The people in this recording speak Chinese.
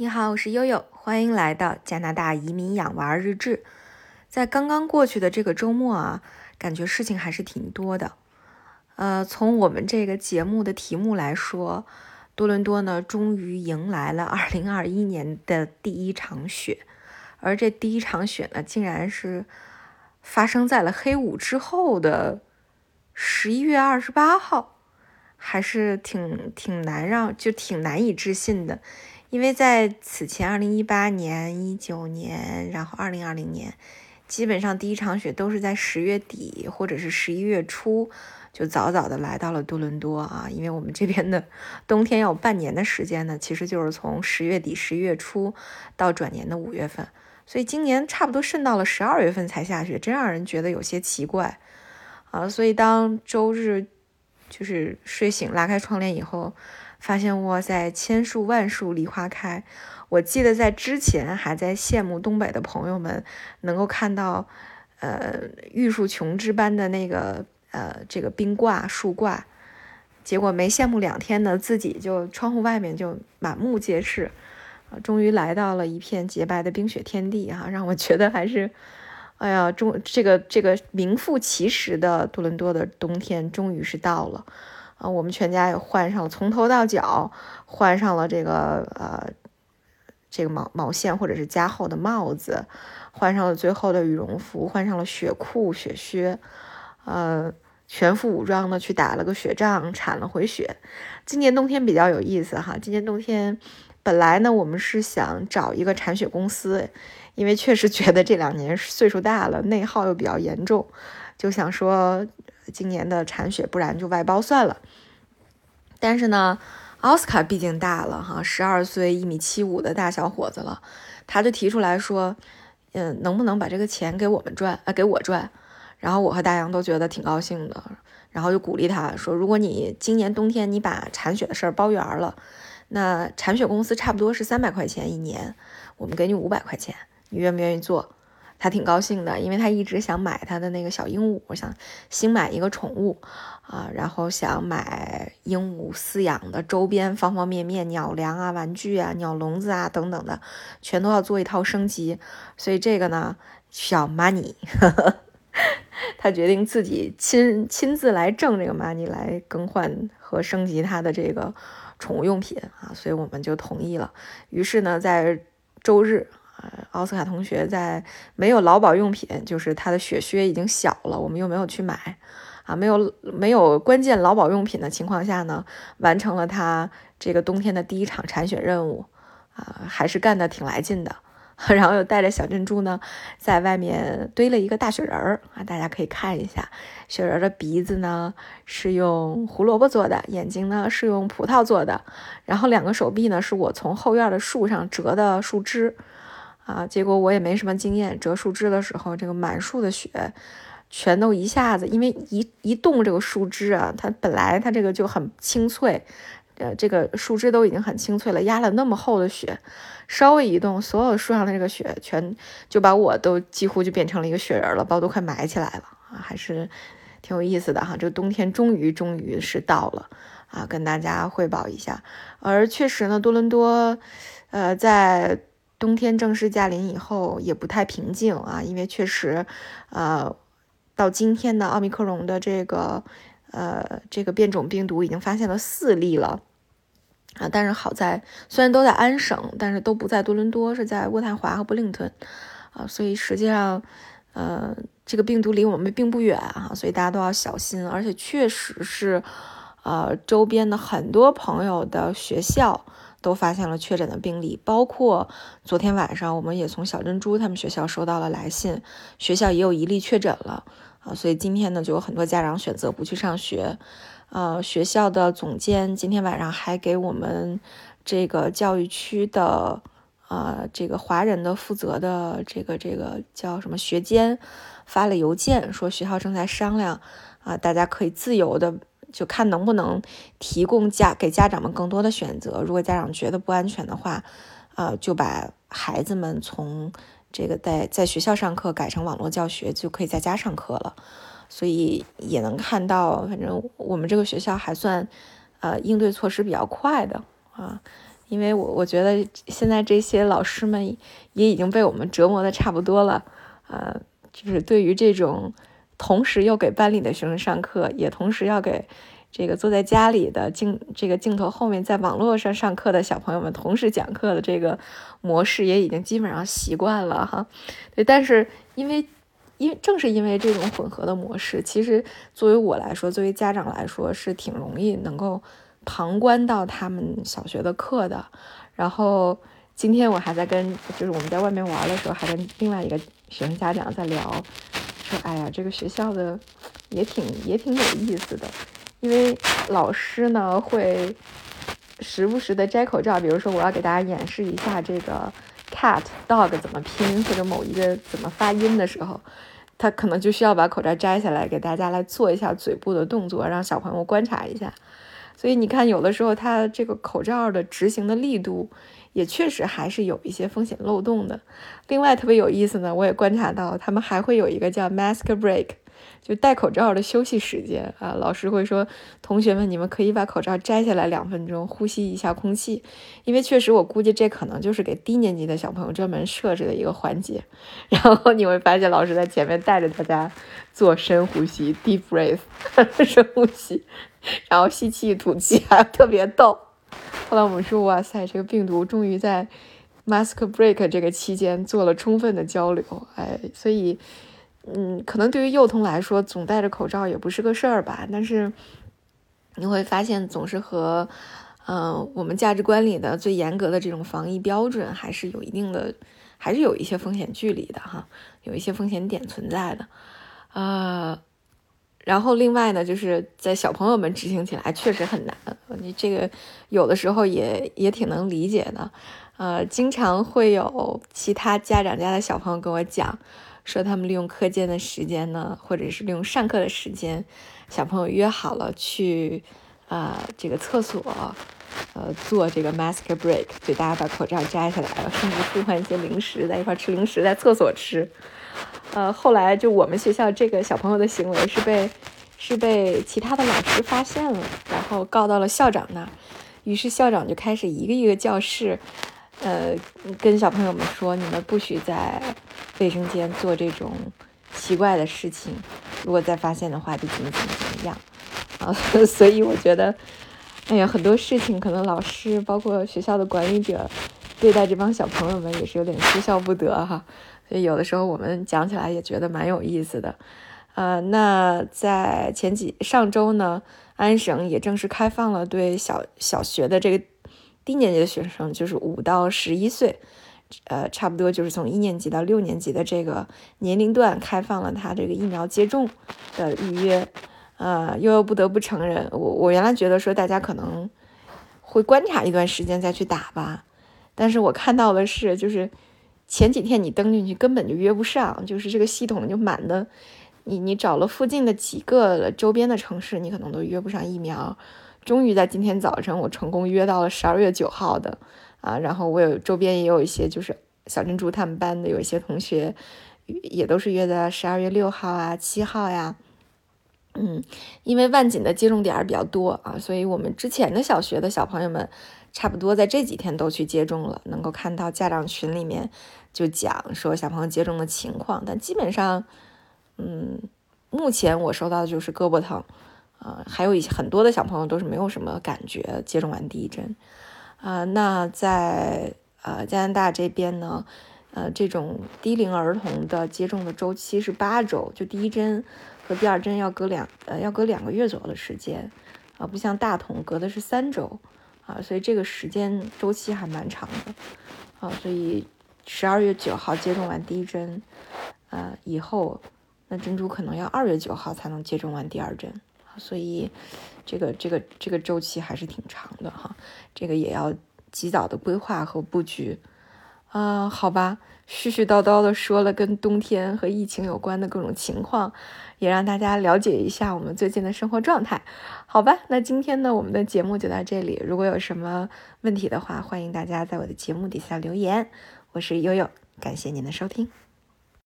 你好，我是悠悠，欢迎来到加拿大移民养娃日志。在刚刚过去的这个周末啊，感觉事情还是挺多的。呃，从我们这个节目的题目来说，多伦多呢终于迎来了2021年的第一场雪，而这第一场雪呢，竟然是发生在了黑五之后的十一月二十八号，还是挺挺难让，就挺难以置信的。因为在此前，二零一八年、一九年，然后二零二零年，基本上第一场雪都是在十月底或者是十一月初，就早早的来到了多伦多啊。因为我们这边的冬天要有半年的时间呢，其实就是从十月底、十一月初到转年的五月份，所以今年差不多渗到了十二月份才下雪，真让人觉得有些奇怪啊。所以当周日就是睡醒拉开窗帘以后。发现哇塞，千树万树梨花开。我记得在之前还在羡慕东北的朋友们能够看到，呃，玉树琼枝般的那个呃这个冰挂树挂，结果没羡慕两天呢，自己就窗户外面就满目皆是，啊，终于来到了一片洁白的冰雪天地哈，让我觉得还是，哎呀，中这个这个名副其实的多伦多的冬天终于是到了。啊，我们全家也换上了，从头到脚换上了这个呃，这个毛毛线或者是加厚的帽子，换上了最后的羽绒服，换上了雪裤、雪靴，呃，全副武装的去打了个雪仗，铲了回雪。今年冬天比较有意思哈，今年冬天本来呢，我们是想找一个铲雪公司，因为确实觉得这两年岁数大了，内耗又比较严重，就想说。今年的铲雪，不然就外包算了。但是呢，奥斯卡毕竟大了哈，十二岁一米七五的大小伙子了，他就提出来说，嗯，能不能把这个钱给我们赚啊？给我赚。然后我和大洋都觉得挺高兴的，然后就鼓励他说，如果你今年冬天你把铲雪的事儿包圆了，那铲雪公司差不多是三百块钱一年，我们给你五百块钱，你愿不愿意做？他挺高兴的，因为他一直想买他的那个小鹦鹉，想新买一个宠物啊，然后想买鹦鹉饲养的周边方方面面，鸟粮啊、玩具啊、鸟笼子啊等等的，全都要做一套升级，所以这个呢需要 money，他决定自己亲亲自来挣这个 money 来更换和升级他的这个宠物用品啊，所以我们就同意了。于是呢，在周日。奥斯卡同学在没有劳保用品，就是他的雪靴已经小了，我们又没有去买，啊，没有没有关键劳保用品的情况下呢，完成了他这个冬天的第一场铲雪任务，啊，还是干得挺来劲的。然后又带着小珍珠呢，在外面堆了一个大雪人儿啊，大家可以看一下，雪人的鼻子呢是用胡萝卜做的，眼睛呢是用葡萄做的，然后两个手臂呢是我从后院的树上折的树枝。啊，结果我也没什么经验，折树枝的时候，这个满树的雪，全都一下子，因为一一动这个树枝啊，它本来它这个就很清脆，呃，这个树枝都已经很清脆了，压了那么厚的雪，稍微一动，所有树上的这个雪全就把我都几乎就变成了一个雪人了，把我都快埋起来了啊，还是挺有意思的哈，这个冬天终于终于是到了啊，跟大家汇报一下，而确实呢，多伦多，呃，在。冬天正式驾临以后，也不太平静啊，因为确实，呃，到今天呢，奥密克戎的这个，呃，这个变种病毒已经发现了四例了，啊，但是好在虽然都在安省，但是都不在多伦多，是在渥太华和布林顿，啊，所以实际上，呃，这个病毒离我们并不远啊，所以大家都要小心，而且确实是，呃，周边的很多朋友的学校。都发现了确诊的病例，包括昨天晚上，我们也从小珍珠他们学校收到了来信，学校也有一例确诊了啊，所以今天呢，就有很多家长选择不去上学，呃，学校的总监今天晚上还给我们这个教育区的呃这个华人的负责的这个这个叫什么学监发了邮件，说学校正在商量啊，大家可以自由的。就看能不能提供家给家长们更多的选择。如果家长觉得不安全的话，呃，就把孩子们从这个在在学校上课改成网络教学，就可以在家上课了。所以也能看到，反正我们这个学校还算，呃，应对措施比较快的啊。因为我我觉得现在这些老师们也已经被我们折磨的差不多了，呃，就是对于这种同时又给班里的学生上课，也同时要给这个坐在家里的镜这个镜头后面在网络上上课的小朋友们同时讲课的这个模式，也已经基本上习惯了哈。对，但是因为因正是因为这种混合的模式，其实作为我来说，作为家长来说，是挺容易能够。旁观到他们小学的课的，然后今天我还在跟，就是我们在外面玩的时候，还跟另外一个学生家长在聊，说，哎呀，这个学校的也挺也挺有意思的，因为老师呢会时不时的摘口罩，比如说我要给大家演示一下这个 cat dog 怎么拼或者某一个怎么发音的时候，他可能就需要把口罩摘下来，给大家来做一下嘴部的动作，让小朋友观察一下。所以你看，有的时候他这个口罩的执行的力度，也确实还是有一些风险漏洞的。另外特别有意思呢，我也观察到他们还会有一个叫 mask break，就戴口罩的休息时间啊。老师会说，同学们，你们可以把口罩摘下来两分钟，呼吸一下空气。因为确实，我估计这可能就是给低年级的小朋友专门设置的一个环节。然后你会发现，老师在前面带着大家做深呼吸 （deep breath），深呼吸。然后吸气吐气还特别逗。后来我们说，哇塞，这个病毒终于在 mask break 这个期间做了充分的交流。哎，所以，嗯，可能对于幼童来说，总戴着口罩也不是个事儿吧。但是你会发现，总是和，嗯，我们价值观里的最严格的这种防疫标准，还是有一定的，还是有一些风险距离的哈，有一些风险点存在的，啊。然后另外呢，就是在小朋友们执行起来确实很难，你这个有的时候也也挺能理解的，呃，经常会有其他家长家的小朋友跟我讲，说他们利用课间的时间呢，或者是利用上课的时间，小朋友约好了去，啊，这个厕所，呃，做这个 mask break，就大家把口罩摘下来了，甚至互换一些零食，在一块吃零食，在厕所吃。呃，后来就我们学校这个小朋友的行为是被是被其他的老师发现了，然后告到了校长那儿。于是校长就开始一个一个教室，呃，跟小朋友们说，你们不许在卫生间做这种奇怪的事情，如果再发现的话，就怎么怎么怎么样啊。所以我觉得，哎呀，很多事情可能老师包括学校的管理者对待这帮小朋友们也是有点哭笑不得哈。所以有的时候我们讲起来也觉得蛮有意思的，呃，那在前几上周呢，安省也正式开放了对小小学的这个低年级的学生，就是五到十一岁，呃，差不多就是从一年级到六年级的这个年龄段开放了他这个疫苗接种的预约，呃，又又不得不承认，我我原来觉得说大家可能会观察一段时间再去打吧，但是我看到的是就是。前几天你登进去根本就约不上，就是这个系统就满的，你你找了附近的几个周边的城市，你可能都约不上疫苗。终于在今天早晨，我成功约到了十二月九号的啊，然后我有周边也有一些就是小珍珠他们班的有一些同学，也都是约在十二月六号啊、七号呀。嗯，因为万锦的接种点比较多啊，所以我们之前的小学的小朋友们。差不多在这几天都去接种了，能够看到家长群里面就讲说小朋友接种的情况，但基本上，嗯，目前我收到的就是胳膊疼，啊，还有一些很多的小朋友都是没有什么感觉，接种完第一针，啊，那在呃加拿大这边呢，呃，这种低龄儿童的接种的周期是八周，就第一针和第二针要隔两呃要隔两个月左右的时间，啊，不像大同隔的是三周。啊，所以这个时间周期还蛮长的，啊，所以十二月九号接种完第一针，呃，以后那珍珠可能要二月九号才能接种完第二针，所以这个这个这个周期还是挺长的哈，这个也要及早的规划和布局，啊，好吧，絮絮叨叨的说了跟冬天和疫情有关的各种情况。也让大家了解一下我们最近的生活状态，好吧？那今天呢，我们的节目就到这里。如果有什么问题的话，欢迎大家在我的节目底下留言。我是悠悠，感谢您的收听。